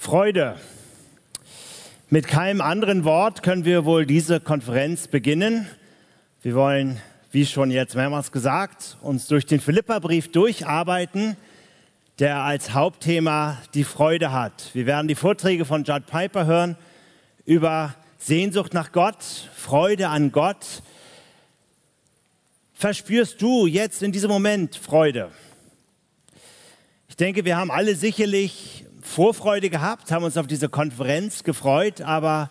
Freude. Mit keinem anderen Wort können wir wohl diese Konferenz beginnen. Wir wollen, wie schon jetzt mehrmals gesagt, uns durch den Philipperbrief durcharbeiten, der als Hauptthema die Freude hat. Wir werden die Vorträge von Judd Piper hören über Sehnsucht nach Gott, Freude an Gott. Verspürst du jetzt in diesem Moment Freude? Ich denke, wir haben alle sicherlich Vorfreude gehabt, haben uns auf diese Konferenz gefreut, aber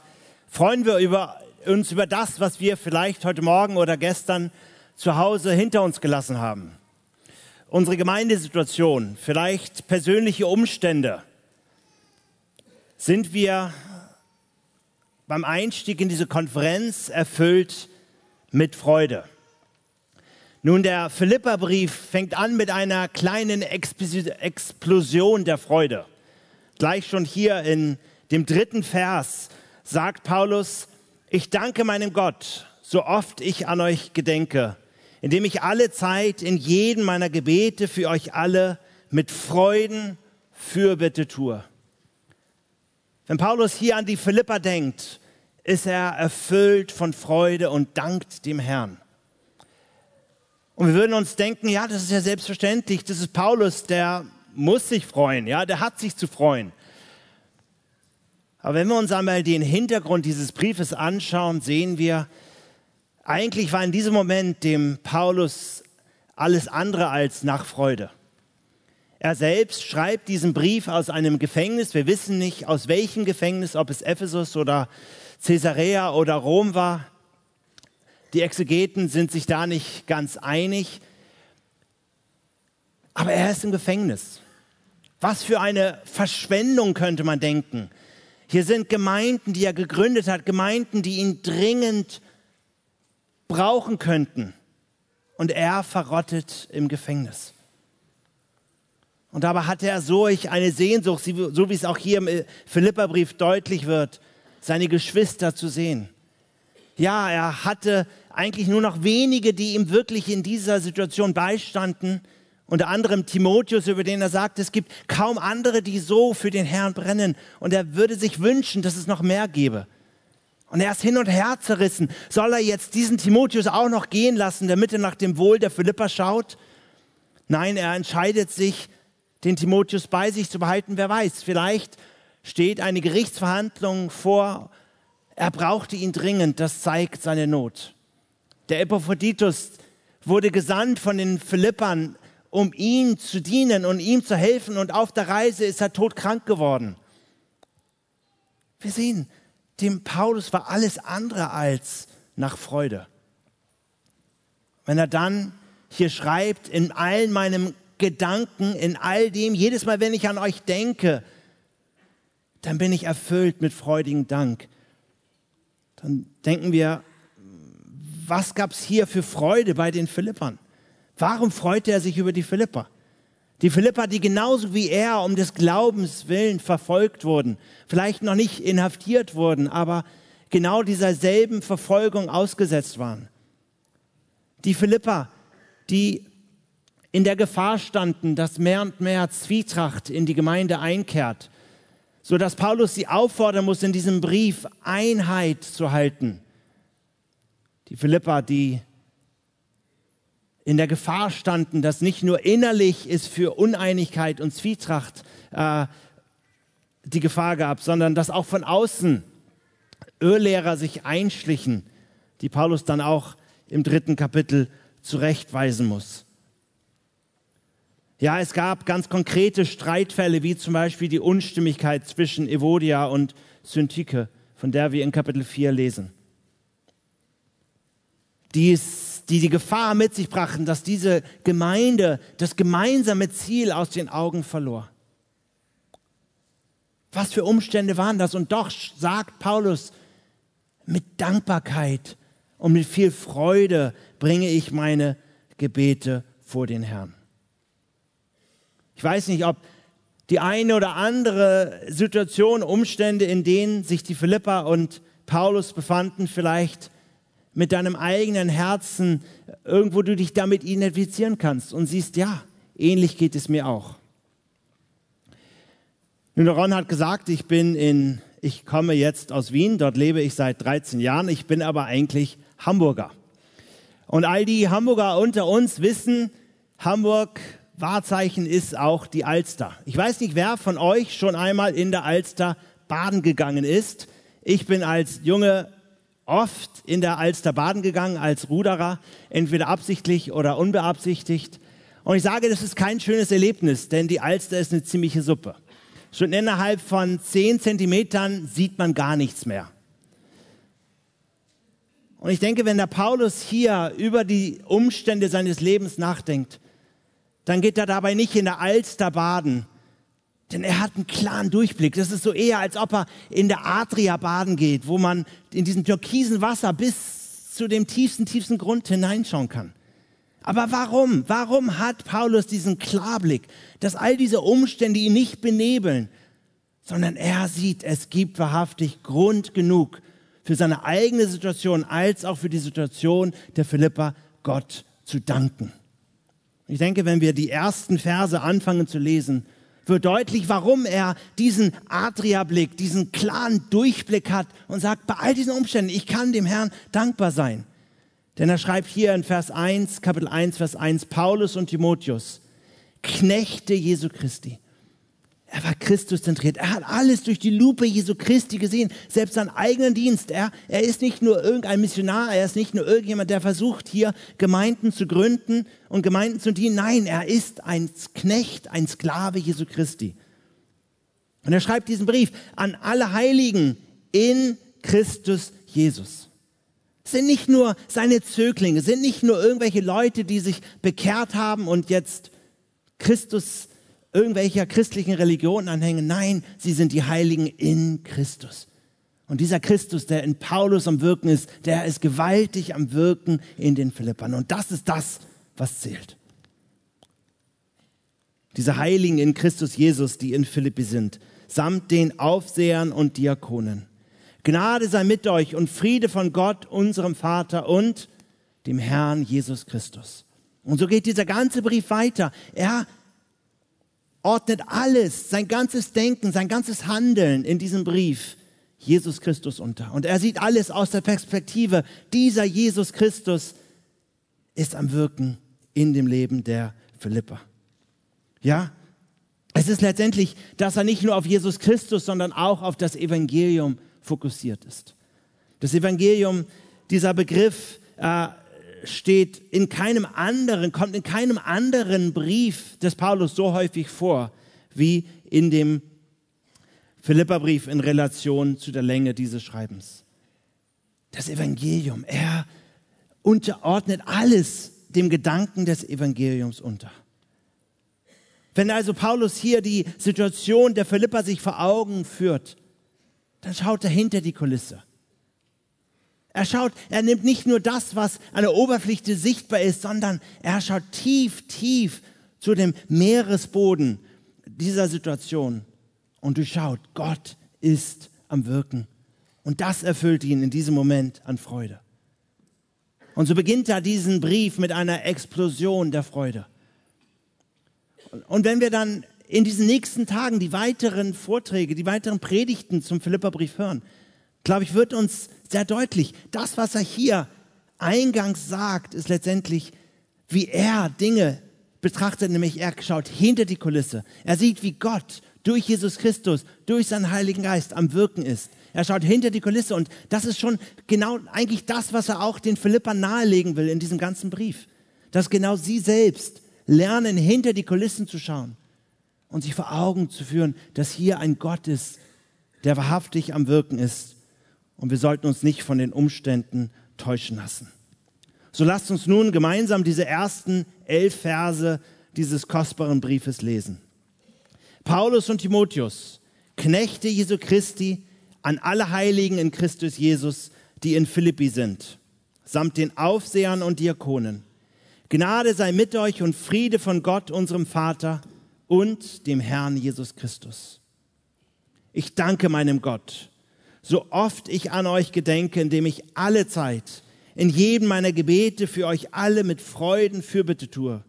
freuen wir über, uns über das, was wir vielleicht heute Morgen oder gestern zu Hause hinter uns gelassen haben. Unsere Gemeindesituation, vielleicht persönliche Umstände. Sind wir beim Einstieg in diese Konferenz erfüllt mit Freude? Nun, der Philipperbrief fängt an mit einer kleinen Explosion der Freude. Gleich schon hier in dem dritten Vers sagt Paulus, ich danke meinem Gott, so oft ich an euch gedenke, indem ich alle Zeit in jedem meiner Gebete für euch alle mit Freuden Fürbitte tue. Wenn Paulus hier an die Philipper denkt, ist er erfüllt von Freude und dankt dem Herrn. Und wir würden uns denken, ja, das ist ja selbstverständlich, das ist Paulus, der muss sich freuen, ja, der hat sich zu freuen. Aber wenn wir uns einmal den Hintergrund dieses Briefes anschauen, sehen wir, eigentlich war in diesem Moment dem Paulus alles andere als nach Freude. Er selbst schreibt diesen Brief aus einem Gefängnis. Wir wissen nicht, aus welchem Gefängnis, ob es Ephesus oder Caesarea oder Rom war. Die Exegeten sind sich da nicht ganz einig. Aber er ist im Gefängnis. Was für eine Verschwendung könnte man denken. Hier sind Gemeinden, die er gegründet hat, Gemeinden, die ihn dringend brauchen könnten. Und er verrottet im Gefängnis. Und dabei hatte er solch eine Sehnsucht, so wie es auch hier im Philipperbrief deutlich wird, seine Geschwister zu sehen. Ja, er hatte eigentlich nur noch wenige, die ihm wirklich in dieser Situation beistanden unter anderem Timotheus, über den er sagt, es gibt kaum andere, die so für den Herrn brennen. Und er würde sich wünschen, dass es noch mehr gäbe. Und er ist hin und her zerrissen. Soll er jetzt diesen Timotheus auch noch gehen lassen, damit er nach dem Wohl der Philippa schaut? Nein, er entscheidet sich, den Timotheus bei sich zu behalten. Wer weiß, vielleicht steht eine Gerichtsverhandlung vor. Er brauchte ihn dringend. Das zeigt seine Not. Der Epaphroditus wurde gesandt von den Philippern um ihm zu dienen und ihm zu helfen. Und auf der Reise ist er todkrank geworden. Wir sehen, dem Paulus war alles andere als nach Freude. Wenn er dann hier schreibt, in all meinen Gedanken, in all dem, jedes Mal, wenn ich an euch denke, dann bin ich erfüllt mit freudigem Dank. Dann denken wir, was gab es hier für Freude bei den Philippern? Warum freute er sich über die Philipper? Die Philipper, die genauso wie er um des Glaubens willen verfolgt wurden, vielleicht noch nicht inhaftiert wurden, aber genau dieser selben Verfolgung ausgesetzt waren. Die Philipper, die in der Gefahr standen, dass mehr und mehr Zwietracht in die Gemeinde einkehrt, so dass Paulus sie auffordern muss, in diesem Brief Einheit zu halten. Die Philipper, die in der Gefahr standen, dass nicht nur innerlich es für Uneinigkeit und Zwietracht äh, die Gefahr gab, sondern dass auch von außen Irrlehrer sich einschlichen, die Paulus dann auch im dritten Kapitel zurechtweisen muss. Ja, es gab ganz konkrete Streitfälle, wie zum Beispiel die Unstimmigkeit zwischen Evodia und Syntyche, von der wir in Kapitel 4 lesen. Dies die die Gefahr mit sich brachten, dass diese Gemeinde das gemeinsame Ziel aus den Augen verlor. Was für Umstände waren das? Und doch sagt Paulus, mit Dankbarkeit und mit viel Freude bringe ich meine Gebete vor den Herrn. Ich weiß nicht, ob die eine oder andere Situation, Umstände, in denen sich die Philippa und Paulus befanden, vielleicht mit deinem eigenen Herzen irgendwo du dich damit identifizieren kannst und siehst, ja, ähnlich geht es mir auch. Nun, Ron hat gesagt, ich bin in, ich komme jetzt aus Wien, dort lebe ich seit 13 Jahren, ich bin aber eigentlich Hamburger. Und all die Hamburger unter uns wissen, Hamburg Wahrzeichen ist auch die Alster. Ich weiß nicht, wer von euch schon einmal in der Alster baden gegangen ist. Ich bin als Junge oft in der Alster baden gegangen, als Ruderer, entweder absichtlich oder unbeabsichtigt. Und ich sage, das ist kein schönes Erlebnis, denn die Alster ist eine ziemliche Suppe. Schon innerhalb von zehn Zentimetern sieht man gar nichts mehr. Und ich denke, wenn der Paulus hier über die Umstände seines Lebens nachdenkt, dann geht er dabei nicht in der Alster baden, denn er hat einen klaren Durchblick. Das ist so eher, als ob er in der Adria baden geht, wo man in diesem türkisen Wasser bis zu dem tiefsten, tiefsten Grund hineinschauen kann. Aber warum? Warum hat Paulus diesen Klarblick, dass all diese Umstände ihn nicht benebeln, sondern er sieht, es gibt wahrhaftig Grund genug für seine eigene Situation als auch für die Situation der Philippa Gott zu danken. Ich denke, wenn wir die ersten Verse anfangen zu lesen, wird deutlich, warum er diesen Adria-Blick, diesen klaren Durchblick hat und sagt, bei all diesen Umständen, ich kann dem Herrn dankbar sein. Denn er schreibt hier in Vers 1, Kapitel 1, Vers 1, Paulus und Timotheus, Knechte Jesu Christi. Er war Christus zentriert. Er hat alles durch die Lupe Jesu Christi gesehen, selbst seinen eigenen Dienst. Er, er ist nicht nur irgendein Missionar, er ist nicht nur irgendjemand, der versucht, hier Gemeinden zu gründen und Gemeinden zu dienen. Nein, er ist ein Knecht, ein Sklave Jesu Christi. Und er schreibt diesen Brief an alle Heiligen in Christus Jesus sind nicht nur seine Zöglinge, sind nicht nur irgendwelche Leute, die sich bekehrt haben und jetzt Christus irgendwelcher christlichen Religion anhängen. Nein, sie sind die Heiligen in Christus. Und dieser Christus, der in Paulus am Wirken ist, der ist gewaltig am Wirken in den Philippern. Und das ist das, was zählt. Diese Heiligen in Christus Jesus, die in Philippi sind, samt den Aufsehern und Diakonen. Gnade sei mit euch und Friede von Gott, unserem Vater und dem Herrn Jesus Christus. Und so geht dieser ganze Brief weiter. Er ordnet alles, sein ganzes Denken, sein ganzes Handeln in diesem Brief Jesus Christus unter. Und er sieht alles aus der Perspektive, dieser Jesus Christus ist am Wirken in dem Leben der Philippa. Ja, es ist letztendlich, dass er nicht nur auf Jesus Christus, sondern auch auf das Evangelium fokussiert ist. Das Evangelium, dieser Begriff äh, steht in keinem anderen, kommt in keinem anderen Brief des Paulus so häufig vor wie in dem Philipperbrief in Relation zu der Länge dieses Schreibens. Das Evangelium, er unterordnet alles dem Gedanken des Evangeliums unter. Wenn also Paulus hier die Situation der Philipper sich vor Augen führt, dann schaut er hinter die Kulisse. Er schaut, er nimmt nicht nur das, was an der Oberfläche sichtbar ist, sondern er schaut tief, tief zu dem Meeresboden dieser Situation und durchschaut, Gott ist am Wirken. Und das erfüllt ihn in diesem Moment an Freude. Und so beginnt er diesen Brief mit einer Explosion der Freude. Und wenn wir dann in diesen nächsten Tagen die weiteren Vorträge, die weiteren Predigten zum Philipperbrief hören, glaube ich, wird uns sehr deutlich, das, was er hier eingangs sagt, ist letztendlich, wie er Dinge betrachtet, nämlich er schaut hinter die Kulisse. Er sieht, wie Gott durch Jesus Christus, durch seinen Heiligen Geist am Wirken ist. Er schaut hinter die Kulisse und das ist schon genau eigentlich das, was er auch den Philippern nahelegen will in diesem ganzen Brief. Dass genau sie selbst lernen, hinter die Kulissen zu schauen und sich vor Augen zu führen, dass hier ein Gott ist, der wahrhaftig am Wirken ist. Und wir sollten uns nicht von den Umständen täuschen lassen. So lasst uns nun gemeinsam diese ersten elf Verse dieses kostbaren Briefes lesen. Paulus und Timotheus, Knechte Jesu Christi, an alle Heiligen in Christus Jesus, die in Philippi sind, samt den Aufsehern und Diakonen. Gnade sei mit euch und Friede von Gott, unserem Vater, und dem Herrn Jesus Christus. Ich danke meinem Gott, so oft ich an euch gedenke, indem ich alle Zeit in jedem meiner Gebete für euch alle mit Freuden Fürbitte tue,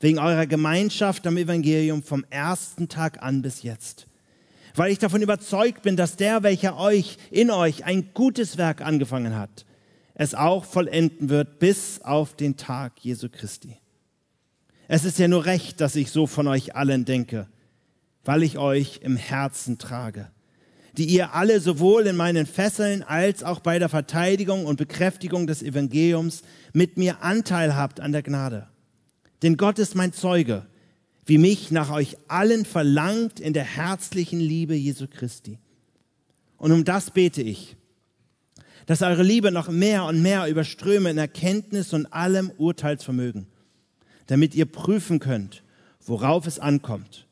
wegen eurer Gemeinschaft am Evangelium vom ersten Tag an bis jetzt, weil ich davon überzeugt bin, dass der, welcher euch in euch ein gutes Werk angefangen hat, es auch vollenden wird bis auf den Tag Jesu Christi. Es ist ja nur recht, dass ich so von euch allen denke, weil ich euch im Herzen trage, die ihr alle sowohl in meinen Fesseln als auch bei der Verteidigung und Bekräftigung des Evangeliums mit mir Anteil habt an der Gnade. Denn Gott ist mein Zeuge, wie mich nach euch allen verlangt in der herzlichen Liebe Jesu Christi. Und um das bete ich, dass eure Liebe noch mehr und mehr überströme in Erkenntnis und allem Urteilsvermögen, damit ihr prüfen könnt, worauf es ankommt,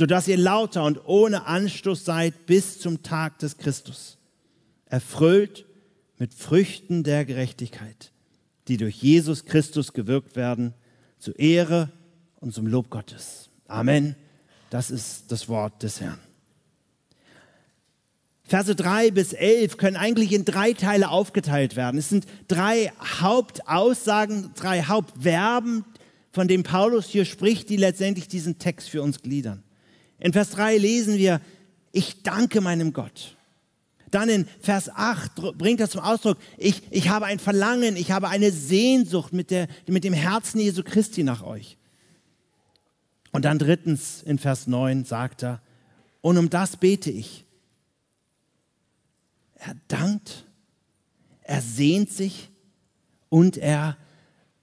so dass ihr lauter und ohne Anstoß seid bis zum Tag des Christus, erfüllt mit Früchten der Gerechtigkeit, die durch Jesus Christus gewirkt werden, zur Ehre und zum Lob Gottes. Amen. Das ist das Wort des Herrn. Verse 3 bis 11 können eigentlich in drei Teile aufgeteilt werden. Es sind drei Hauptaussagen, drei Hauptverben, von denen Paulus hier spricht, die letztendlich diesen Text für uns gliedern. In Vers 3 lesen wir, ich danke meinem Gott. Dann in Vers 8 bringt er zum Ausdruck, ich, ich habe ein Verlangen, ich habe eine Sehnsucht mit, der, mit dem Herzen Jesu Christi nach euch. Und dann drittens in Vers 9 sagt er, und um das bete ich er dankt, er sehnt sich und er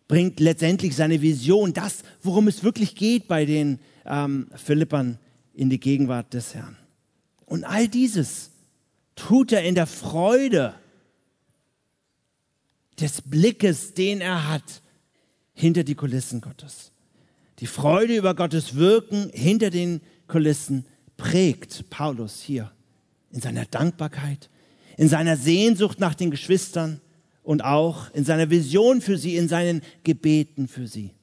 bringt letztendlich seine Vision, das, worum es wirklich geht bei den ähm, Philippern, in die Gegenwart des Herrn. Und all dieses tut er in der Freude des Blickes, den er hat hinter die Kulissen Gottes. Die Freude über Gottes Wirken hinter den Kulissen prägt Paulus hier in seiner Dankbarkeit, in seiner Sehnsucht nach den Geschwistern und auch in seiner Vision für sie, in seinen Gebeten für sie.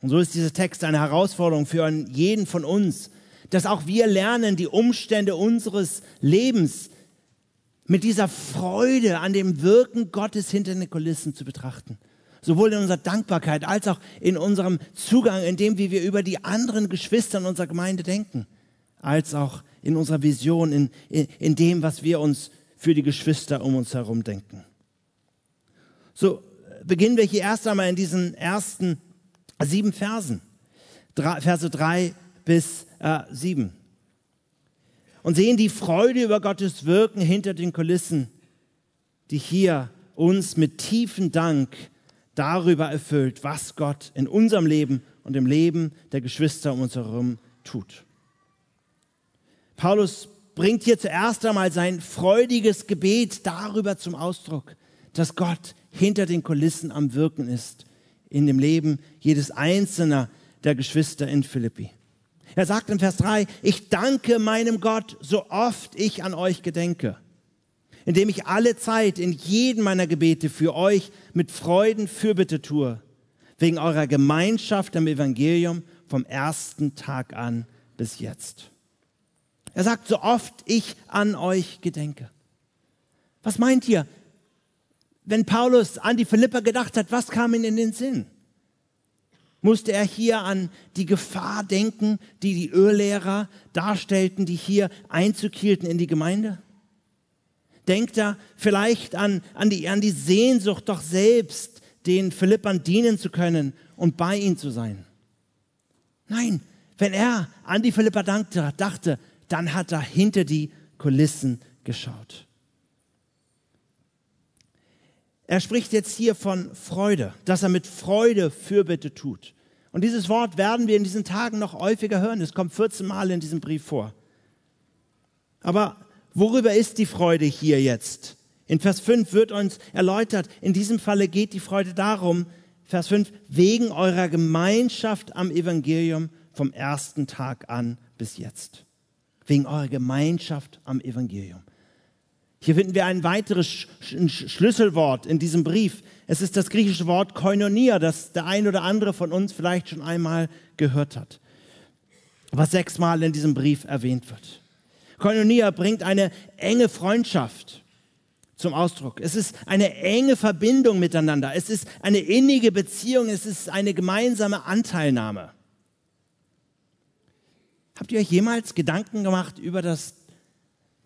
Und so ist dieser Text eine Herausforderung für jeden von uns, dass auch wir lernen, die Umstände unseres Lebens mit dieser Freude an dem Wirken Gottes hinter den Kulissen zu betrachten. Sowohl in unserer Dankbarkeit als auch in unserem Zugang, in dem, wie wir über die anderen Geschwister in unserer Gemeinde denken, als auch in unserer Vision, in, in, in dem, was wir uns für die Geschwister um uns herum denken. So beginnen wir hier erst einmal in diesen ersten sieben Versen, Verse drei bis äh, sieben. Und sehen die Freude über Gottes Wirken hinter den Kulissen, die hier uns mit tiefem Dank darüber erfüllt, was Gott in unserem Leben und im Leben der Geschwister um uns herum tut. Paulus bringt hier zuerst einmal sein freudiges Gebet darüber zum Ausdruck, dass Gott hinter den Kulissen am Wirken ist in dem Leben jedes einzelnen der Geschwister in Philippi. Er sagt in Vers 3, ich danke meinem Gott, so oft ich an euch gedenke, indem ich alle Zeit in jedem meiner Gebete für euch mit Freuden Fürbitte tue, wegen eurer Gemeinschaft am Evangelium vom ersten Tag an bis jetzt. Er sagt, so oft ich an euch gedenke. Was meint ihr? Wenn Paulus an die Philipper gedacht hat, was kam ihm in den Sinn? Musste er hier an die Gefahr denken, die die Öllehrer darstellten, die hier Einzug hielten in die Gemeinde? Denkt er vielleicht an, an, die, an die Sehnsucht, doch selbst den Philippern dienen zu können und bei ihnen zu sein? Nein, wenn er an die Philipper dachte, dachte dann hat er hinter die Kulissen geschaut. Er spricht jetzt hier von Freude, dass er mit Freude Fürbitte tut. Und dieses Wort werden wir in diesen Tagen noch häufiger hören. Es kommt 14 Mal in diesem Brief vor. Aber worüber ist die Freude hier jetzt? In Vers 5 wird uns erläutert, in diesem Falle geht die Freude darum, Vers 5, wegen eurer Gemeinschaft am Evangelium vom ersten Tag an bis jetzt wegen eurer Gemeinschaft am Evangelium. Hier finden wir ein weiteres Sch Sch Schlüsselwort in diesem Brief. Es ist das griechische Wort Koinonia, das der ein oder andere von uns vielleicht schon einmal gehört hat, was sechsmal in diesem Brief erwähnt wird. Koinonia bringt eine enge Freundschaft zum Ausdruck. Es ist eine enge Verbindung miteinander. Es ist eine innige Beziehung. Es ist eine gemeinsame Anteilnahme. Habt ihr euch jemals Gedanken gemacht über das,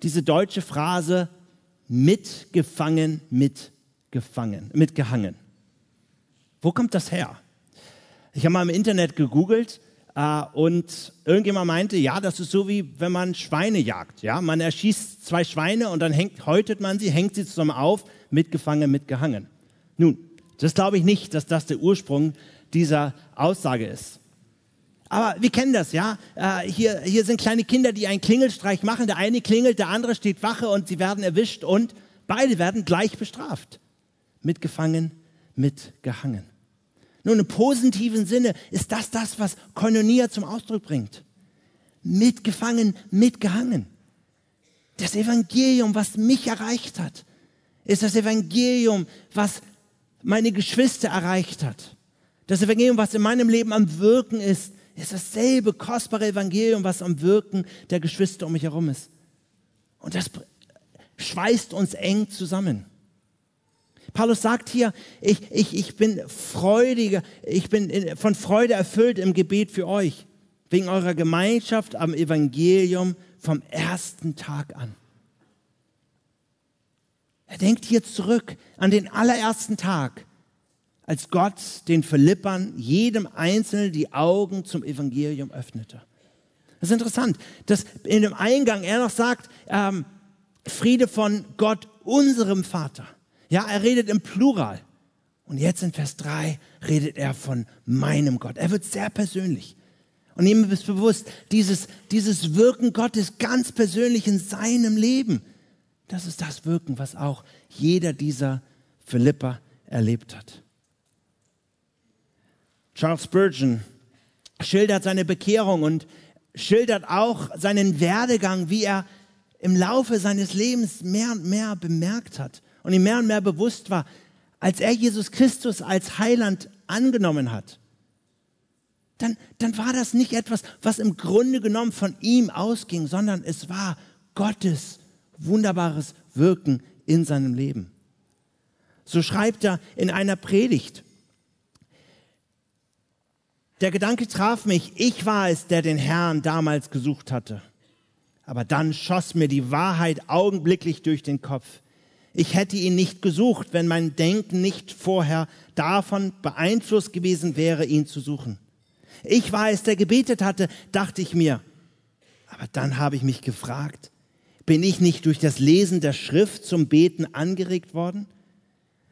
diese deutsche Phrase mitgefangen, mitgefangen, mitgehangen? Wo kommt das her? Ich habe mal im Internet gegoogelt äh, und irgendjemand meinte, ja, das ist so wie wenn man Schweine jagt. Ja? Man erschießt zwei Schweine und dann hängt, häutet man sie, hängt sie zusammen auf, mitgefangen, mitgehangen. Nun, das glaube ich nicht, dass das der Ursprung dieser Aussage ist. Aber wir kennen das, ja. Äh, hier, hier sind kleine Kinder, die einen Klingelstreich machen. Der eine klingelt, der andere steht Wache und sie werden erwischt und beide werden gleich bestraft. Mitgefangen, mitgehangen. Nun, im positiven Sinne ist das das, was Koinonia zum Ausdruck bringt. Mitgefangen, mitgehangen. Das Evangelium, was mich erreicht hat, ist das Evangelium, was meine Geschwister erreicht hat. Das Evangelium, was in meinem Leben am Wirken ist, ist dasselbe kostbare Evangelium, was am Wirken der Geschwister um mich herum ist. Und das schweißt uns eng zusammen. Paulus sagt hier, ich, ich, ich bin freudiger, ich bin von Freude erfüllt im Gebet für euch, wegen eurer Gemeinschaft am Evangelium vom ersten Tag an. Er denkt hier zurück an den allerersten Tag, als Gott den Philippern, jedem Einzelnen, die Augen zum Evangelium öffnete. Das ist interessant, dass in dem Eingang er noch sagt, ähm, Friede von Gott, unserem Vater. Ja, er redet im Plural. Und jetzt in Vers 3 redet er von meinem Gott. Er wird sehr persönlich. Und ihm ist bewusst, dieses, dieses Wirken Gottes ganz persönlich in seinem Leben, das ist das Wirken, was auch jeder dieser Philippa erlebt hat. Charles Spurgeon schildert seine Bekehrung und schildert auch seinen Werdegang, wie er im Laufe seines Lebens mehr und mehr bemerkt hat, und ihm mehr und mehr bewusst war, als er Jesus Christus als Heiland angenommen hat, dann, dann war das nicht etwas, was im Grunde genommen von ihm ausging, sondern es war Gottes wunderbares Wirken in seinem Leben. So schreibt er in einer Predigt. Der Gedanke traf mich, ich war es, der den Herrn damals gesucht hatte. Aber dann schoss mir die Wahrheit augenblicklich durch den Kopf ich hätte ihn nicht gesucht, wenn mein Denken nicht vorher davon beeinflusst gewesen wäre, ihn zu suchen. Ich war es, der gebetet hatte, dachte ich mir. Aber dann habe ich mich gefragt, bin ich nicht durch das Lesen der Schrift zum Beten angeregt worden?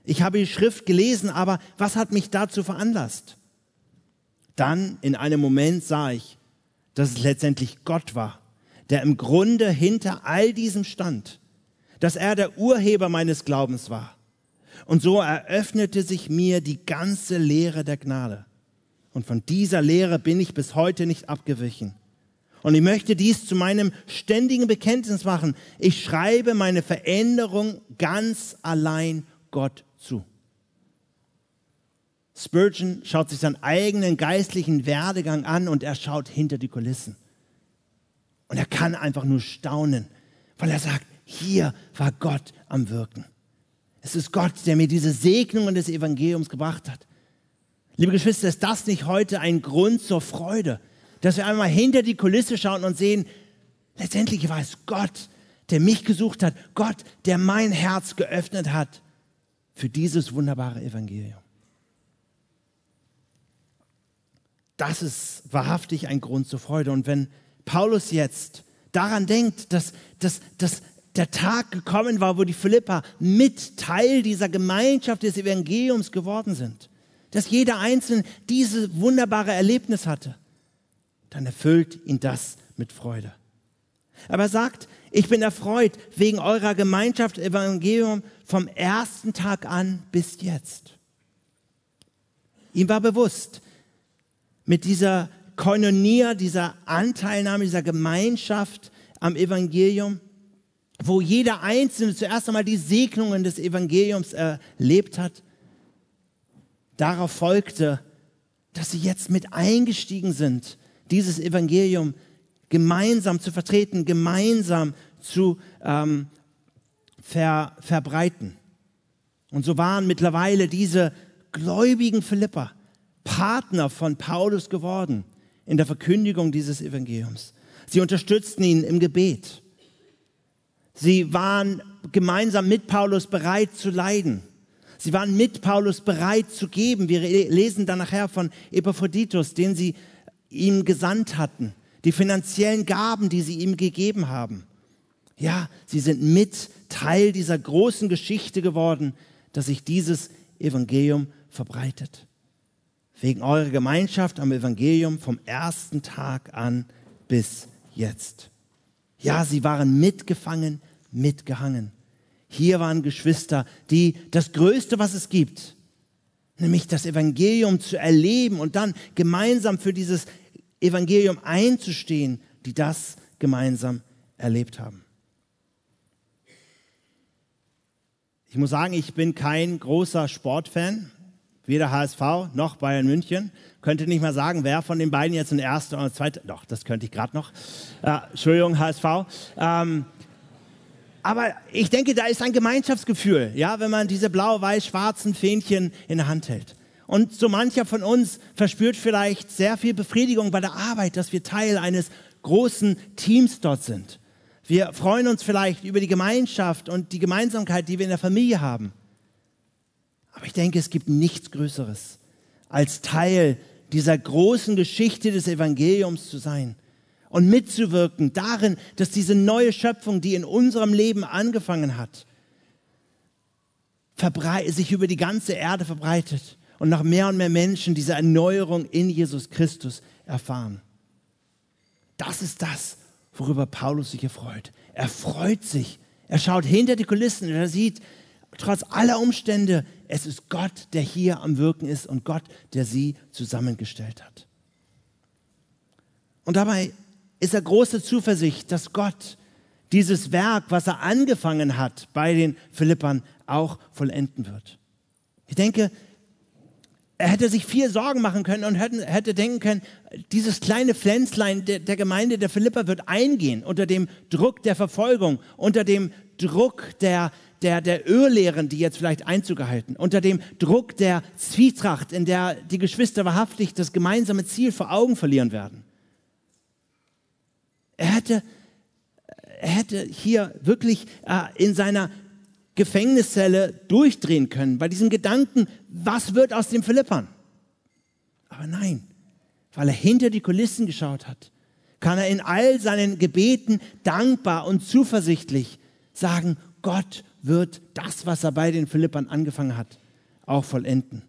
Ich habe die Schrift gelesen, aber was hat mich dazu veranlasst? Dann in einem Moment sah ich, dass es letztendlich Gott war, der im Grunde hinter all diesem stand dass er der Urheber meines Glaubens war. Und so eröffnete sich mir die ganze Lehre der Gnade. Und von dieser Lehre bin ich bis heute nicht abgewichen. Und ich möchte dies zu meinem ständigen Bekenntnis machen. Ich schreibe meine Veränderung ganz allein Gott zu. Spurgeon schaut sich seinen eigenen geistlichen Werdegang an und er schaut hinter die Kulissen. Und er kann einfach nur staunen, weil er sagt, hier war Gott am Wirken. Es ist Gott, der mir diese Segnungen des Evangeliums gebracht hat. Liebe Geschwister, ist das nicht heute ein Grund zur Freude, dass wir einmal hinter die Kulisse schauen und sehen, letztendlich war es Gott, der mich gesucht hat, Gott, der mein Herz geöffnet hat für dieses wunderbare Evangelium. Das ist wahrhaftig ein Grund zur Freude. Und wenn Paulus jetzt daran denkt, dass, dass, dass der Tag gekommen war, wo die Philippa mit Teil dieser Gemeinschaft des Evangeliums geworden sind. Dass jeder Einzelne dieses wunderbare Erlebnis hatte. Dann erfüllt ihn das mit Freude. Aber er sagt, ich bin erfreut wegen eurer Gemeinschaft Evangelium vom ersten Tag an bis jetzt. Ihm war bewusst, mit dieser Koinonia, dieser Anteilnahme, dieser Gemeinschaft am Evangelium, wo jeder Einzelne zuerst einmal die Segnungen des Evangeliums erlebt hat. Darauf folgte, dass sie jetzt mit eingestiegen sind, dieses Evangelium gemeinsam zu vertreten, gemeinsam zu ähm, ver, verbreiten. Und so waren mittlerweile diese gläubigen Philipper Partner von Paulus geworden in der Verkündigung dieses Evangeliums. Sie unterstützten ihn im Gebet. Sie waren gemeinsam mit Paulus bereit zu leiden. Sie waren mit Paulus bereit zu geben. Wir lesen dann nachher von Epaphroditus, den sie ihm gesandt hatten, die finanziellen Gaben, die sie ihm gegeben haben. Ja, sie sind mit Teil dieser großen Geschichte geworden, dass sich dieses Evangelium verbreitet. Wegen eurer Gemeinschaft am Evangelium vom ersten Tag an bis jetzt. Ja, sie waren mitgefangen, mitgehangen. Hier waren Geschwister, die das Größte, was es gibt, nämlich das Evangelium zu erleben und dann gemeinsam für dieses Evangelium einzustehen, die das gemeinsam erlebt haben. Ich muss sagen, ich bin kein großer Sportfan, weder HSV noch Bayern München. Könnte nicht mal sagen, wer von den beiden jetzt ein erster oder zweiter. Doch, das könnte ich gerade noch. Äh, Entschuldigung, HSV. Ähm, aber ich denke, da ist ein Gemeinschaftsgefühl, ja, wenn man diese blau-weiß-schwarzen Fähnchen in der Hand hält. Und so mancher von uns verspürt vielleicht sehr viel Befriedigung bei der Arbeit, dass wir Teil eines großen Teams dort sind. Wir freuen uns vielleicht über die Gemeinschaft und die Gemeinsamkeit, die wir in der Familie haben. Aber ich denke, es gibt nichts Größeres, als Teil dieser großen Geschichte des Evangeliums zu sein und mitzuwirken darin, dass diese neue Schöpfung, die in unserem Leben angefangen hat, sich über die ganze Erde verbreitet und noch mehr und mehr Menschen diese Erneuerung in Jesus Christus erfahren. Das ist das, worüber Paulus sich erfreut. Er freut sich. Er schaut hinter die Kulissen und er sieht, trotz aller Umstände, es ist Gott, der hier am Wirken ist und Gott, der sie zusammengestellt hat. Und dabei ist er große Zuversicht, dass Gott dieses Werk, was er angefangen hat bei den Philippern, auch vollenden wird. Ich denke, er hätte sich viel Sorgen machen können und hätte, denken können, dieses kleine Pflänzlein der, der Gemeinde der Philipper wird eingehen unter dem Druck der Verfolgung, unter dem Druck der, der, der Irrlehren, die jetzt vielleicht Einzug erhalten, unter dem Druck der Zwietracht, in der die Geschwister wahrhaftig das gemeinsame Ziel vor Augen verlieren werden. Er hätte, er hätte hier wirklich äh, in seiner Gefängniszelle durchdrehen können, bei diesem Gedanken, was wird aus den Philippern? Aber nein, weil er hinter die Kulissen geschaut hat, kann er in all seinen Gebeten dankbar und zuversichtlich sagen, Gott wird das, was er bei den Philippern angefangen hat, auch vollenden.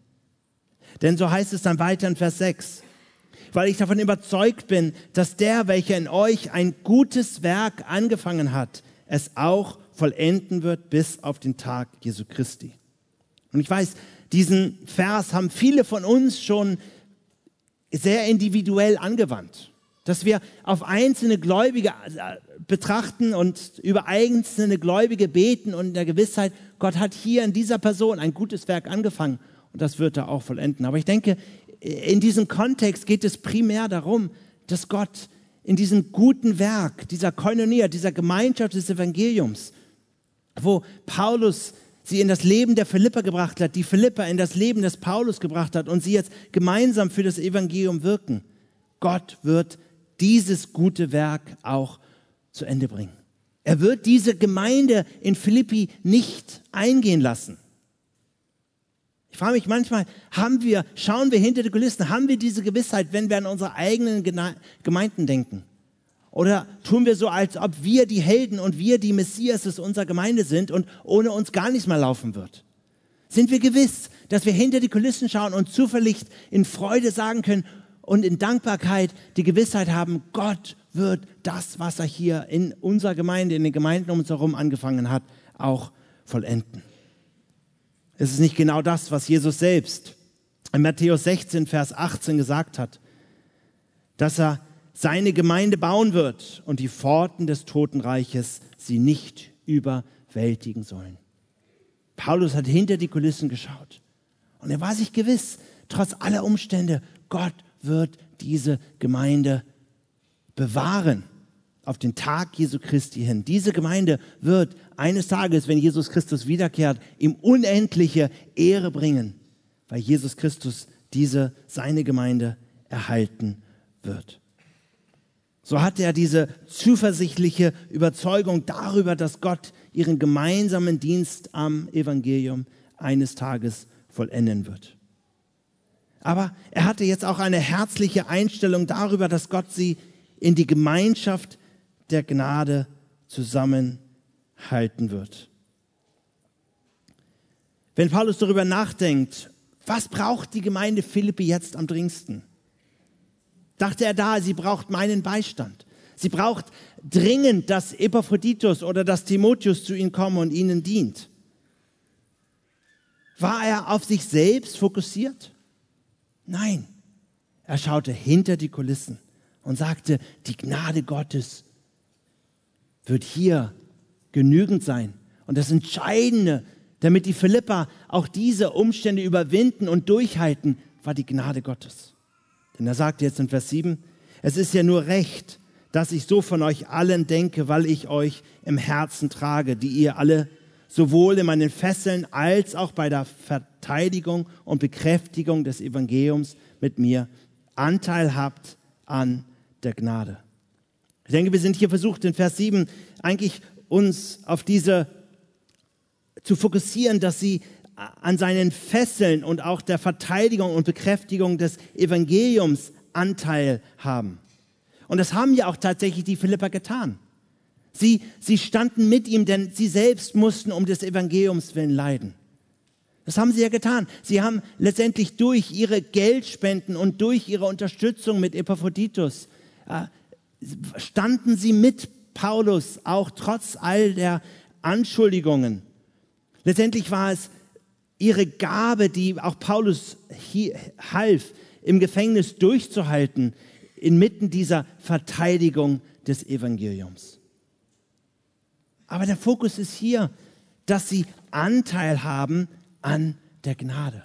Denn so heißt es dann weiter in Vers 6, weil ich davon überzeugt bin, dass der, welcher in euch ein gutes Werk angefangen hat, es auch vollenden wird bis auf den Tag Jesu Christi. Und ich weiß, diesen Vers haben viele von uns schon sehr individuell angewandt, dass wir auf einzelne Gläubige äh, betrachten und über einzelne Gläubige beten und in der Gewissheit, Gott hat hier in dieser Person ein gutes Werk angefangen und das wird er auch vollenden. Aber ich denke, in diesem Kontext geht es primär darum, dass Gott in diesem guten Werk, dieser Koinonia, dieser Gemeinschaft des Evangeliums, wo Paulus sie in das Leben der Philipper gebracht hat, die Philipper in das Leben des Paulus gebracht hat und sie jetzt gemeinsam für das Evangelium wirken. Gott wird dieses gute Werk auch zu Ende bringen. Er wird diese Gemeinde in Philippi nicht eingehen lassen. Ich frage mich manchmal, haben wir, schauen wir hinter die Kulissen, haben wir diese Gewissheit, wenn wir an unsere eigenen Gemeinden denken? Oder tun wir so, als ob wir die Helden und wir die Messias unserer Gemeinde sind und ohne uns gar nichts mehr laufen wird? Sind wir gewiss, dass wir hinter die Kulissen schauen und zufällig in Freude sagen können und in Dankbarkeit die Gewissheit haben, Gott wird das, was er hier in unserer Gemeinde, in den Gemeinden um uns herum angefangen hat, auch vollenden? Es ist nicht genau das, was Jesus selbst in Matthäus 16, Vers 18 gesagt hat, dass er seine Gemeinde bauen wird und die Pforten des Totenreiches sie nicht überwältigen sollen. Paulus hat hinter die Kulissen geschaut und er war sich gewiss, trotz aller Umstände, Gott wird diese Gemeinde bewahren auf den Tag Jesu Christi hin. Diese Gemeinde wird eines Tages, wenn Jesus Christus wiederkehrt, ihm unendliche Ehre bringen, weil Jesus Christus diese, seine Gemeinde erhalten wird. So hatte er diese zuversichtliche Überzeugung darüber, dass Gott ihren gemeinsamen Dienst am Evangelium eines Tages vollenden wird. Aber er hatte jetzt auch eine herzliche Einstellung darüber, dass Gott sie in die Gemeinschaft der Gnade zusammenhalten wird. Wenn Paulus darüber nachdenkt, was braucht die Gemeinde Philippi jetzt am dringendsten? Dachte er da, sie braucht meinen Beistand. Sie braucht dringend, dass Epaphroditus oder dass Timotheus zu ihnen kommen und ihnen dient. War er auf sich selbst fokussiert? Nein, er schaute hinter die Kulissen und sagte, die Gnade Gottes wird hier genügend sein. Und das Entscheidende, damit die Philippa auch diese Umstände überwinden und durchhalten, war die Gnade Gottes. Denn er sagt jetzt in Vers 7, es ist ja nur recht, dass ich so von euch allen denke, weil ich euch im Herzen trage, die ihr alle sowohl in meinen Fesseln als auch bei der Verteidigung und Bekräftigung des Evangeliums mit mir Anteil habt an der Gnade. Ich denke, wir sind hier versucht, in Vers 7 eigentlich uns auf diese zu fokussieren, dass sie an seinen Fesseln und auch der Verteidigung und Bekräftigung des Evangeliums Anteil haben. Und das haben ja auch tatsächlich die Philipper getan. Sie, sie standen mit ihm, denn sie selbst mussten um des Evangeliums willen leiden. Das haben sie ja getan. Sie haben letztendlich durch ihre Geldspenden und durch ihre Unterstützung mit Epaphroditus äh, standen sie mit Paulus auch trotz all der Anschuldigungen. Letztendlich war es ihre Gabe, die auch Paulus half, im Gefängnis durchzuhalten, inmitten dieser Verteidigung des Evangeliums. Aber der Fokus ist hier, dass sie Anteil haben an der Gnade.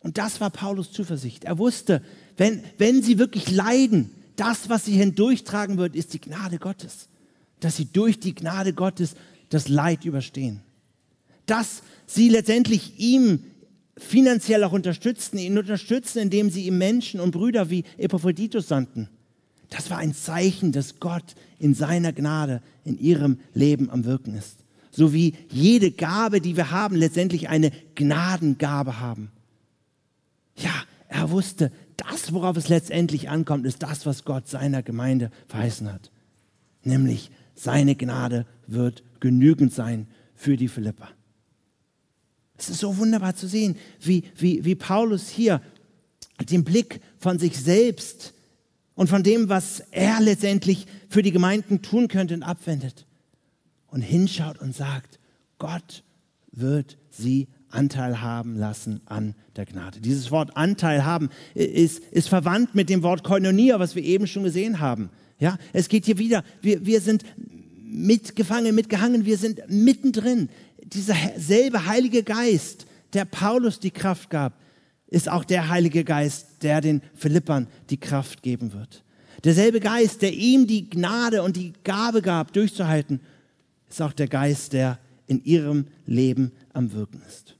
Und das war Paulus Zuversicht. Er wusste, wenn, wenn sie wirklich leiden, das, was sie hindurchtragen wird, ist die Gnade Gottes. Dass sie durch die Gnade Gottes das Leid überstehen. Dass sie letztendlich ihm finanziell auch unterstützten, ihn unterstützten, indem sie ihm Menschen und Brüder wie Epaphroditus sandten. Das war ein Zeichen, dass Gott in seiner Gnade in ihrem Leben am Wirken ist. So wie jede Gabe, die wir haben, letztendlich eine Gnadengabe haben. Ja, er wusste, das, worauf es letztendlich ankommt, ist das, was Gott seiner Gemeinde verheißen hat. Nämlich seine Gnade wird genügend sein für die Philippa. Es ist so wunderbar zu sehen, wie, wie, wie Paulus hier den Blick von sich selbst und von dem, was er letztendlich für die Gemeinden tun könnte, abwendet und hinschaut und sagt, Gott wird sie Anteil haben lassen an der Gnade. Dieses Wort Anteil haben ist, ist verwandt mit dem Wort Koinonia, was wir eben schon gesehen haben. Ja, es geht hier wieder, wir, wir sind mitgefangen, mitgehangen, wir sind mittendrin dieser selbe Heilige Geist, der Paulus die Kraft gab, ist auch der Heilige Geist, der den Philippern die Kraft geben wird. Derselbe Geist, der ihm die Gnade und die Gabe gab, durchzuhalten, ist auch der Geist, der in ihrem Leben am Wirken ist.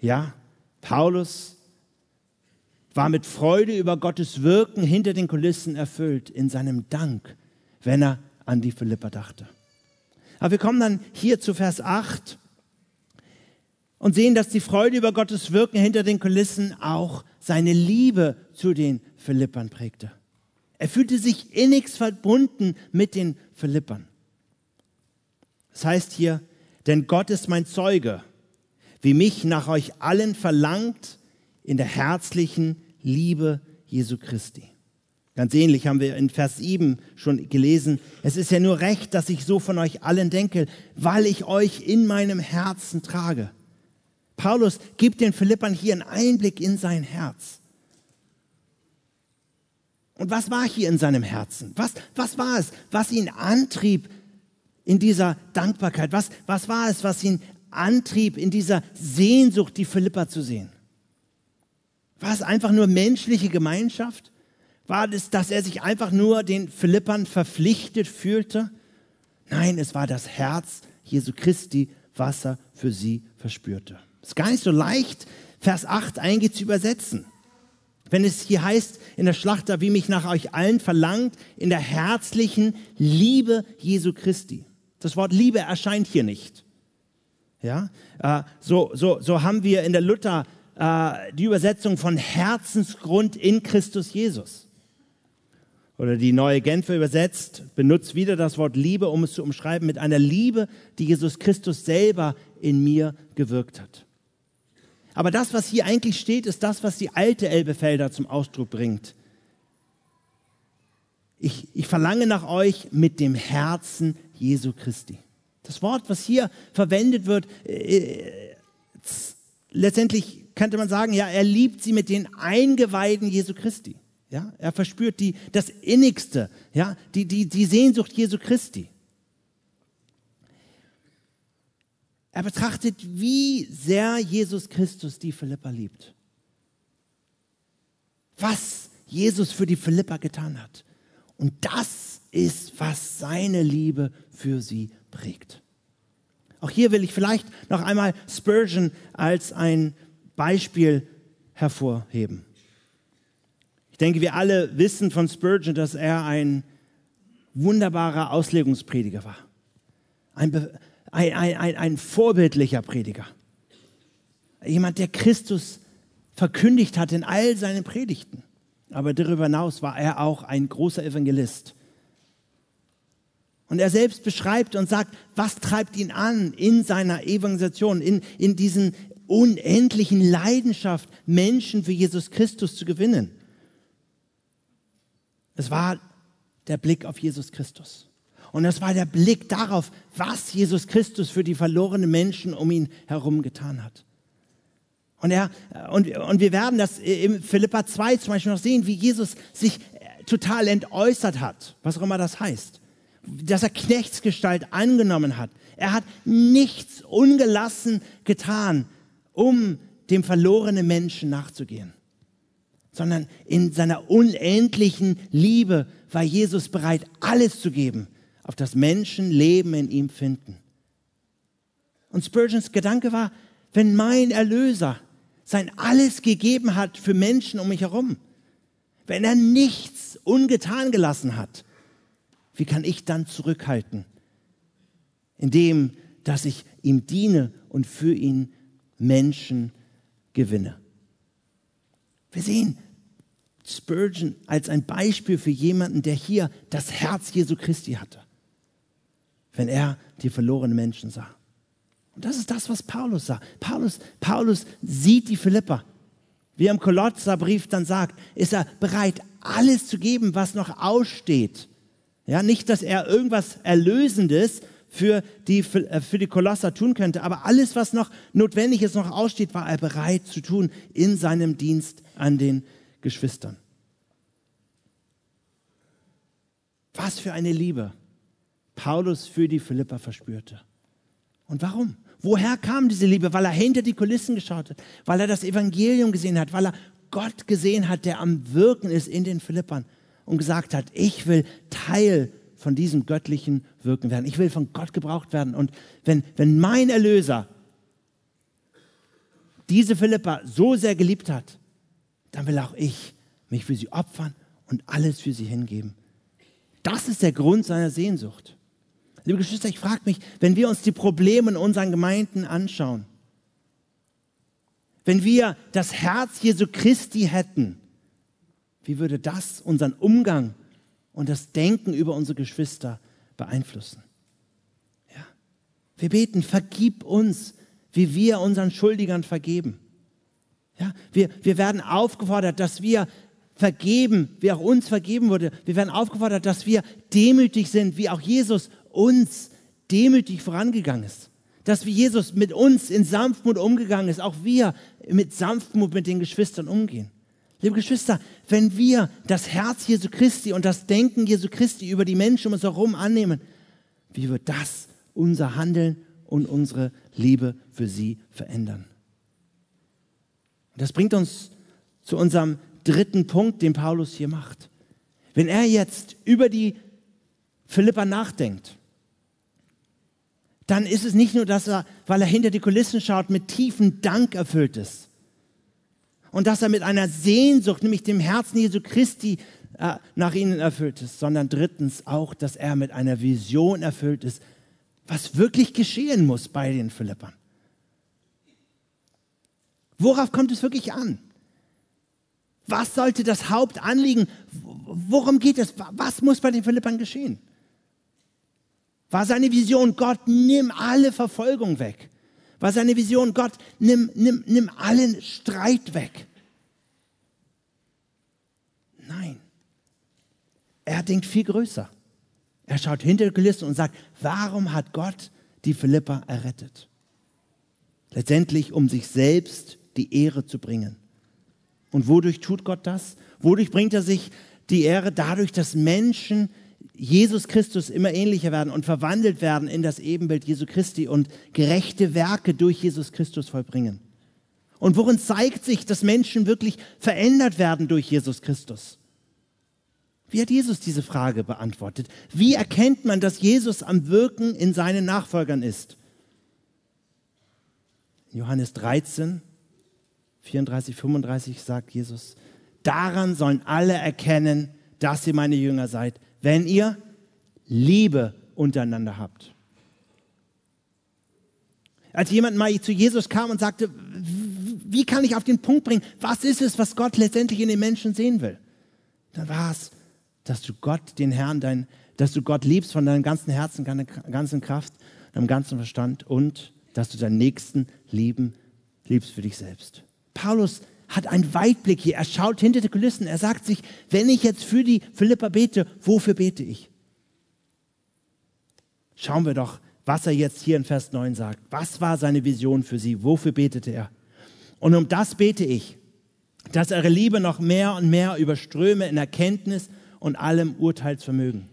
Ja, Paulus war mit Freude über Gottes Wirken hinter den Kulissen erfüllt in seinem Dank, wenn er an die Philipper dachte. Aber wir kommen dann hier zu Vers 8 und sehen, dass die Freude über Gottes Wirken hinter den Kulissen auch seine Liebe zu den Philippern prägte. Er fühlte sich innigst verbunden mit den Philippern. Das heißt hier, denn Gott ist mein Zeuge, wie mich nach euch allen verlangt in der herzlichen Liebe Jesu Christi. Ganz ähnlich haben wir in Vers 7 schon gelesen. Es ist ja nur recht, dass ich so von euch allen denke, weil ich euch in meinem Herzen trage. Paulus gibt den Philippern hier einen Einblick in sein Herz. Und was war hier in seinem Herzen? Was, was war es, was ihn antrieb in dieser Dankbarkeit? Was, was war es, was ihn antrieb in dieser Sehnsucht, die Philippa zu sehen? War es einfach nur menschliche Gemeinschaft? War es, dass er sich einfach nur den Philippern verpflichtet fühlte? Nein, es war das Herz Jesu Christi, was er für sie verspürte. Ist gar nicht so leicht, Vers 8 eigentlich zu übersetzen. Wenn es hier heißt in der Schlachter, wie mich nach euch allen verlangt, in der herzlichen Liebe Jesu Christi. Das Wort Liebe erscheint hier nicht. Ja, äh, so, so, so haben wir in der Luther äh, die Übersetzung von Herzensgrund in Christus Jesus. Oder die neue Genfer übersetzt, benutzt wieder das Wort Liebe, um es zu umschreiben, mit einer Liebe, die Jesus Christus selber in mir gewirkt hat. Aber das, was hier eigentlich steht, ist das, was die alte Elbefelder zum Ausdruck bringt. Ich, ich verlange nach euch mit dem Herzen Jesu Christi. Das Wort, was hier verwendet wird, äh, letztendlich könnte man sagen, ja, er liebt sie mit den Eingeweiden Jesu Christi. Ja, er verspürt die, das Innigste, ja, die, die, die Sehnsucht Jesu Christi. Er betrachtet, wie sehr Jesus Christus die Philippa liebt. Was Jesus für die Philippa getan hat. Und das ist, was seine Liebe für sie prägt. Auch hier will ich vielleicht noch einmal Spurgeon als ein Beispiel hervorheben. Ich denke, wir alle wissen von Spurgeon, dass er ein wunderbarer Auslegungsprediger war. Ein, ein, ein, ein vorbildlicher Prediger. Jemand, der Christus verkündigt hat in all seinen Predigten. Aber darüber hinaus war er auch ein großer Evangelist. Und er selbst beschreibt und sagt, was treibt ihn an in seiner Evangelisation, in, in diesen unendlichen Leidenschaft, Menschen für Jesus Christus zu gewinnen. Es war der Blick auf Jesus Christus. Und es war der Blick darauf, was Jesus Christus für die verlorenen Menschen um ihn herum getan hat. Und, er, und, und wir werden das im Philippa 2 zum Beispiel noch sehen, wie Jesus sich total entäußert hat, was auch immer das heißt dass er Knechtsgestalt angenommen hat. Er hat nichts ungelassen getan, um dem verlorenen Menschen nachzugehen, sondern in seiner unendlichen Liebe war Jesus bereit, alles zu geben, auf das Menschen Leben in ihm finden. Und Spurgeons Gedanke war, wenn mein Erlöser sein Alles gegeben hat für Menschen um mich herum, wenn er nichts ungetan gelassen hat, wie kann ich dann zurückhalten? Indem, dass ich ihm diene und für ihn Menschen gewinne. Wir sehen Spurgeon als ein Beispiel für jemanden, der hier das Herz Jesu Christi hatte, wenn er die verlorenen Menschen sah. Und das ist das, was Paulus sah. Paulus, Paulus sieht die Philippa. Wie er im Kolosserbrief dann sagt, ist er bereit, alles zu geben, was noch aussteht, ja, nicht, dass er irgendwas Erlösendes für die, für die Kolosser tun könnte, aber alles, was noch notwendig ist, noch aussteht, war er bereit zu tun in seinem Dienst an den Geschwistern. Was für eine Liebe Paulus für die Philippa verspürte. Und warum? Woher kam diese Liebe? Weil er hinter die Kulissen geschaut hat, weil er das Evangelium gesehen hat, weil er Gott gesehen hat, der am Wirken ist in den Philippern und gesagt hat, ich will Teil von diesem göttlichen Wirken werden. Ich will von Gott gebraucht werden. Und wenn, wenn mein Erlöser diese Philippa so sehr geliebt hat, dann will auch ich mich für sie opfern und alles für sie hingeben. Das ist der Grund seiner Sehnsucht. Liebe Geschwister, ich frage mich, wenn wir uns die Probleme in unseren Gemeinden anschauen, wenn wir das Herz Jesu Christi hätten, wie würde das unseren Umgang und das Denken über unsere Geschwister beeinflussen? Ja. Wir beten, vergib uns, wie wir unseren Schuldigern vergeben. Ja, wir, wir werden aufgefordert, dass wir vergeben, wie auch uns vergeben wurde. Wir werden aufgefordert, dass wir demütig sind, wie auch Jesus uns demütig vorangegangen ist. Dass wie Jesus mit uns in Sanftmut umgegangen ist, auch wir mit Sanftmut mit den Geschwistern umgehen. Liebe Geschwister, wenn wir das Herz Jesu Christi und das Denken Jesu Christi über die Menschen um uns herum annehmen, wie wird das unser Handeln und unsere Liebe für sie verändern? Das bringt uns zu unserem dritten Punkt, den Paulus hier macht. Wenn er jetzt über die Philippa nachdenkt, dann ist es nicht nur, dass er, weil er hinter die Kulissen schaut, mit tiefem Dank erfüllt ist, und dass er mit einer Sehnsucht, nämlich dem Herzen Jesu Christi, äh, nach ihnen erfüllt ist, sondern drittens auch, dass er mit einer Vision erfüllt ist, was wirklich geschehen muss bei den Philippern. Worauf kommt es wirklich an? Was sollte das Hauptanliegen, worum geht es? Was muss bei den Philippern geschehen? War seine Vision, Gott, nimm alle Verfolgung weg. War seine Vision, Gott, nimm, nimm, nimm allen Streit weg. Nein. Er denkt viel größer. Er schaut hinter die Kulissen und sagt, warum hat Gott die Philippa errettet? Letztendlich, um sich selbst die Ehre zu bringen. Und wodurch tut Gott das? Wodurch bringt er sich die Ehre? Dadurch, dass Menschen Jesus Christus immer ähnlicher werden und verwandelt werden in das Ebenbild Jesu Christi und gerechte Werke durch Jesus Christus vollbringen. Und worin zeigt sich, dass Menschen wirklich verändert werden durch Jesus Christus? Wie hat Jesus diese Frage beantwortet? Wie erkennt man, dass Jesus am Wirken in seinen Nachfolgern ist? Johannes 13, 34, 35 sagt Jesus, daran sollen alle erkennen, dass ihr meine Jünger seid, wenn ihr Liebe untereinander habt. Als jemand mal zu Jesus kam und sagte, wie kann ich auf den Punkt bringen, was ist es, was Gott letztendlich in den Menschen sehen will? Dann war es, dass du Gott, den Herrn, dein, dass du Gott liebst von deinem ganzen Herzen, deiner ganzen Kraft, deinem ganzen Verstand und dass du deinen Nächsten lieben, liebst für dich selbst. Paulus hat einen Weitblick hier. Er schaut hinter die Kulissen. Er sagt sich, wenn ich jetzt für die Philippa bete, wofür bete ich? Schauen wir doch, was er jetzt hier in Vers 9 sagt. Was war seine Vision für sie? Wofür betete er? Und um das bete ich, dass eure Liebe noch mehr und mehr überströme in Erkenntnis und allem Urteilsvermögen.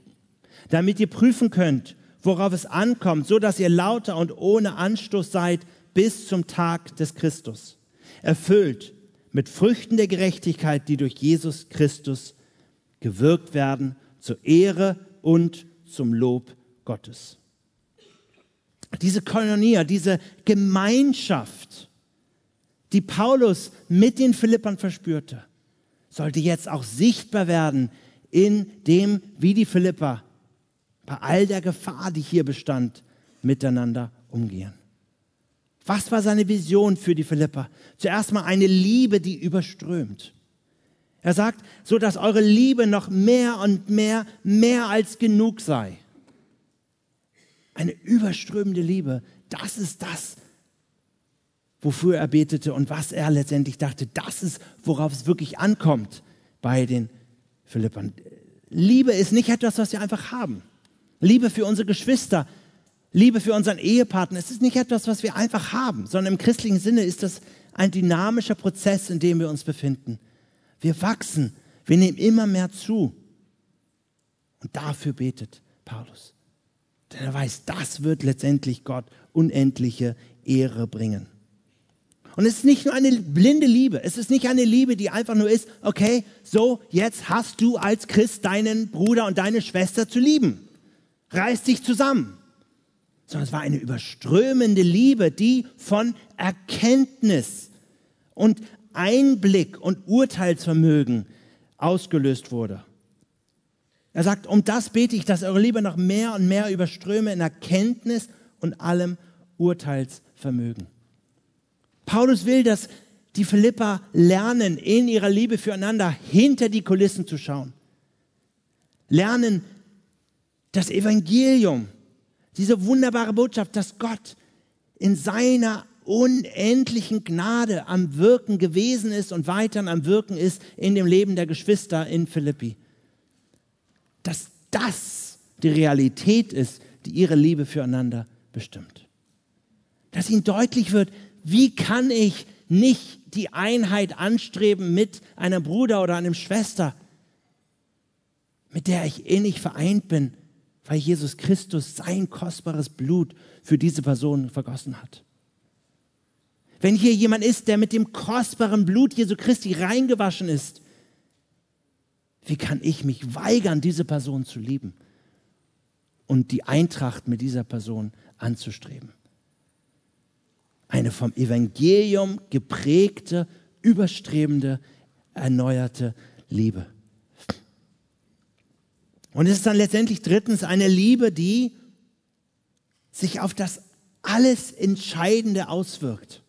Damit ihr prüfen könnt, worauf es ankommt, so dass ihr lauter und ohne Anstoß seid bis zum Tag des Christus. Erfüllt mit Früchten der Gerechtigkeit, die durch Jesus Christus gewirkt werden, zur Ehre und zum Lob Gottes. Diese Koinonia, diese Gemeinschaft, die Paulus mit den Philippern verspürte, sollte jetzt auch sichtbar werden in dem, wie die Philipper bei all der Gefahr, die hier bestand, miteinander umgehen. Was war seine Vision für die Philipper? Zuerst mal eine Liebe, die überströmt. Er sagt, so dass eure Liebe noch mehr und mehr, mehr als genug sei. Eine überströmende Liebe, das ist das, wofür er betete und was er letztendlich dachte, das ist, worauf es wirklich ankommt bei den Philippern. Liebe ist nicht etwas, was wir einfach haben. Liebe für unsere Geschwister, Liebe für unseren Ehepartner, es ist nicht etwas, was wir einfach haben, sondern im christlichen Sinne ist das ein dynamischer Prozess, in dem wir uns befinden. Wir wachsen, wir nehmen immer mehr zu. Und dafür betet Paulus. Denn er weiß, das wird letztendlich Gott unendliche Ehre bringen. Und es ist nicht nur eine blinde Liebe. Es ist nicht eine Liebe, die einfach nur ist, okay, so, jetzt hast du als Christ deinen Bruder und deine Schwester zu lieben. Reiß dich zusammen sondern es war eine überströmende Liebe, die von Erkenntnis und Einblick und Urteilsvermögen ausgelöst wurde. Er sagt, um das bete ich, dass eure Liebe noch mehr und mehr überströme in Erkenntnis und allem Urteilsvermögen. Paulus will, dass die Philippa lernen, in ihrer Liebe füreinander hinter die Kulissen zu schauen. Lernen, das Evangelium diese wunderbare Botschaft, dass Gott in seiner unendlichen Gnade am Wirken gewesen ist und weiterhin am Wirken ist in dem Leben der Geschwister in Philippi. Dass das die Realität ist, die ihre Liebe füreinander bestimmt. Dass ihnen deutlich wird, wie kann ich nicht die Einheit anstreben mit einem Bruder oder einer Schwester, mit der ich innig vereint bin, weil Jesus Christus sein kostbares Blut für diese Person vergossen hat. Wenn hier jemand ist, der mit dem kostbaren Blut Jesu Christi reingewaschen ist, wie kann ich mich weigern, diese Person zu lieben und die Eintracht mit dieser Person anzustreben? Eine vom Evangelium geprägte, überstrebende, erneuerte Liebe. Und es ist dann letztendlich drittens eine Liebe, die sich auf das alles Entscheidende auswirkt.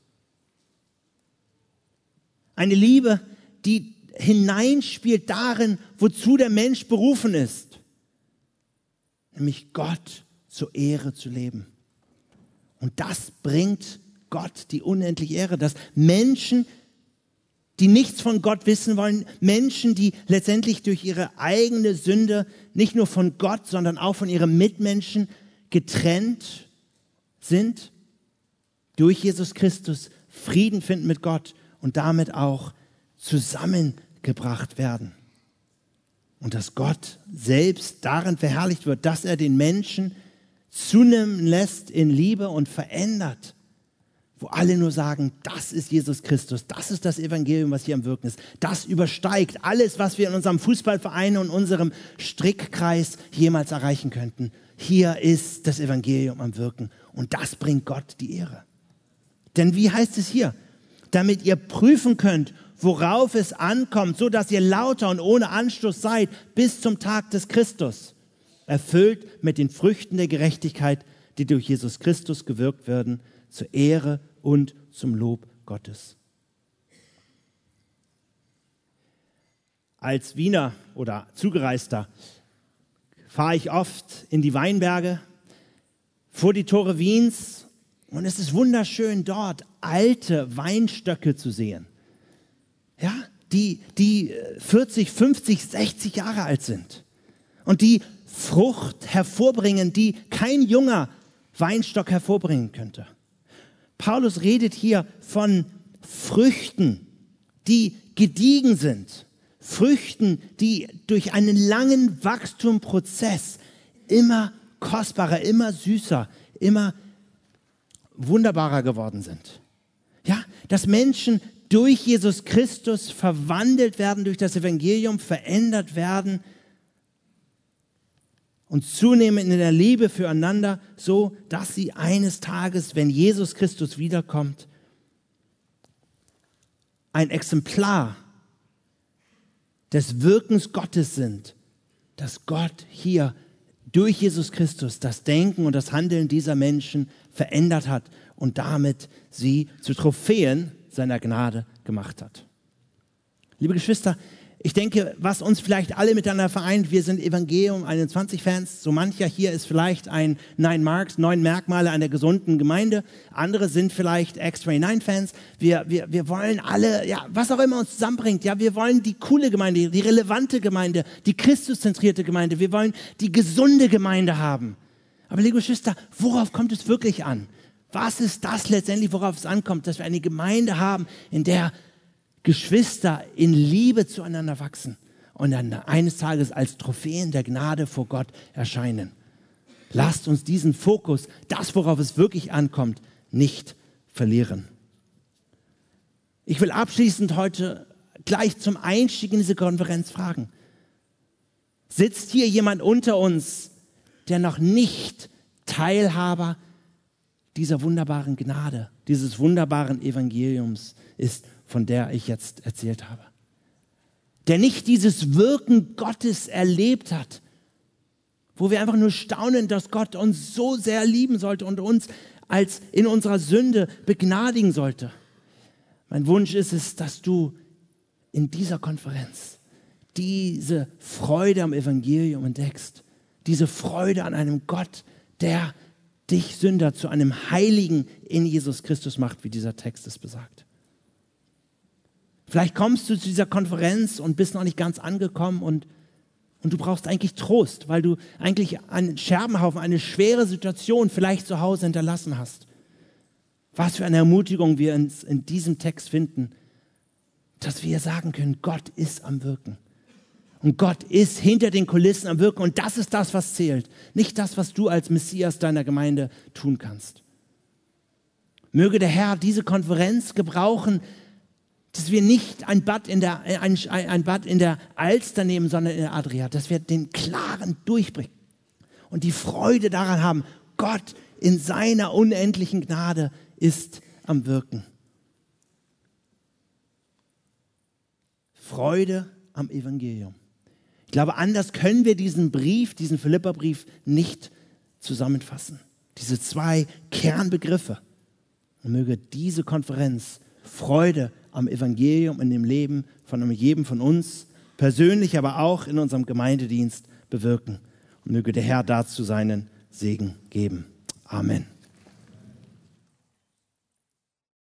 Eine Liebe, die hineinspielt darin, wozu der Mensch berufen ist, nämlich Gott zur Ehre zu leben. Und das bringt Gott die unendliche Ehre, dass Menschen, die nichts von Gott wissen wollen, Menschen, die letztendlich durch ihre eigene Sünde nicht nur von Gott, sondern auch von ihren Mitmenschen getrennt sind, durch Jesus Christus Frieden finden mit Gott und damit auch zusammengebracht werden. Und dass Gott selbst darin verherrlicht wird, dass er den Menschen zunehmen lässt in Liebe und verändert, wo alle nur sagen, das ist Jesus Christus, das ist das Evangelium, was hier am Wirken ist. Das übersteigt alles, was wir in unserem Fußballverein und unserem Strickkreis jemals erreichen könnten. Hier ist das Evangelium am Wirken und das bringt Gott die Ehre. Denn wie heißt es hier? Damit ihr prüfen könnt, worauf es ankommt, so dass ihr lauter und ohne Anstoß seid bis zum Tag des Christus, erfüllt mit den Früchten der Gerechtigkeit, die durch Jesus Christus gewirkt werden, zur Ehre und zum Lob Gottes. Als Wiener oder Zugereister fahre ich oft in die Weinberge vor die Tore Wiens und es ist wunderschön dort alte Weinstöcke zu sehen. Ja, die, die 40, 50, 60 Jahre alt sind und die Frucht hervorbringen, die kein junger Weinstock hervorbringen könnte. Paulus redet hier von Früchten, die gediegen sind. Früchten, die durch einen langen Wachstumprozess immer kostbarer, immer süßer, immer wunderbarer geworden sind. Ja, dass Menschen durch Jesus Christus verwandelt werden, durch das Evangelium verändert werden und zunehmen in der Liebe füreinander, so dass sie eines Tages, wenn Jesus Christus wiederkommt, ein Exemplar des Wirkens Gottes sind, dass Gott hier durch Jesus Christus das Denken und das Handeln dieser Menschen verändert hat und damit sie zu Trophäen seiner Gnade gemacht hat. Liebe Geschwister, ich denke, was uns vielleicht alle miteinander vereint, wir sind Evangelium 21 Fans. So mancher hier ist vielleicht ein Nine Marks, neun Merkmale einer gesunden Gemeinde. Andere sind vielleicht X-Ray 9 Fans. Wir, wir, wir wollen alle, ja, was auch immer uns zusammenbringt. Ja, wir wollen die coole Gemeinde, die relevante Gemeinde, die Christuszentrierte Gemeinde. Wir wollen die gesunde Gemeinde haben. Aber liebe Geschwister, worauf kommt es wirklich an? Was ist das letztendlich, worauf es ankommt, dass wir eine Gemeinde haben, in der Geschwister in Liebe zueinander wachsen und dann eines Tages als Trophäen der Gnade vor Gott erscheinen. Lasst uns diesen Fokus, das, worauf es wirklich ankommt, nicht verlieren. Ich will abschließend heute gleich zum Einstieg in diese Konferenz fragen. Sitzt hier jemand unter uns, der noch nicht Teilhaber dieser wunderbaren Gnade, dieses wunderbaren Evangeliums ist von der ich jetzt erzählt habe. Der nicht dieses Wirken Gottes erlebt hat, wo wir einfach nur staunen, dass Gott uns so sehr lieben sollte und uns als in unserer Sünde begnadigen sollte. Mein Wunsch ist es, dass du in dieser Konferenz diese Freude am Evangelium entdeckst, diese Freude an einem Gott, der dich Sünder zu einem Heiligen in Jesus Christus macht, wie dieser Text es besagt. Vielleicht kommst du zu dieser Konferenz und bist noch nicht ganz angekommen und, und du brauchst eigentlich Trost, weil du eigentlich einen Scherbenhaufen, eine schwere Situation vielleicht zu Hause hinterlassen hast. Was für eine Ermutigung wir uns in diesem Text finden, dass wir sagen können, Gott ist am Wirken. Und Gott ist hinter den Kulissen am Wirken. Und das ist das, was zählt. Nicht das, was du als Messias deiner Gemeinde tun kannst. Möge der Herr diese Konferenz gebrauchen, dass wir nicht ein Bad in der, ein, ein Bad in der Alster nehmen, sondern in der Adria, dass wir den klaren Durchblick und die Freude daran haben, Gott in seiner unendlichen Gnade ist am Wirken. Freude am Evangelium. Ich glaube, anders können wir diesen Brief, diesen Philipperbrief nicht zusammenfassen. Diese zwei Kernbegriffe. Und möge diese Konferenz Freude am Evangelium in dem Leben von jedem von uns, persönlich, aber auch in unserem Gemeindedienst bewirken. Und möge der Herr dazu seinen Segen geben. Amen.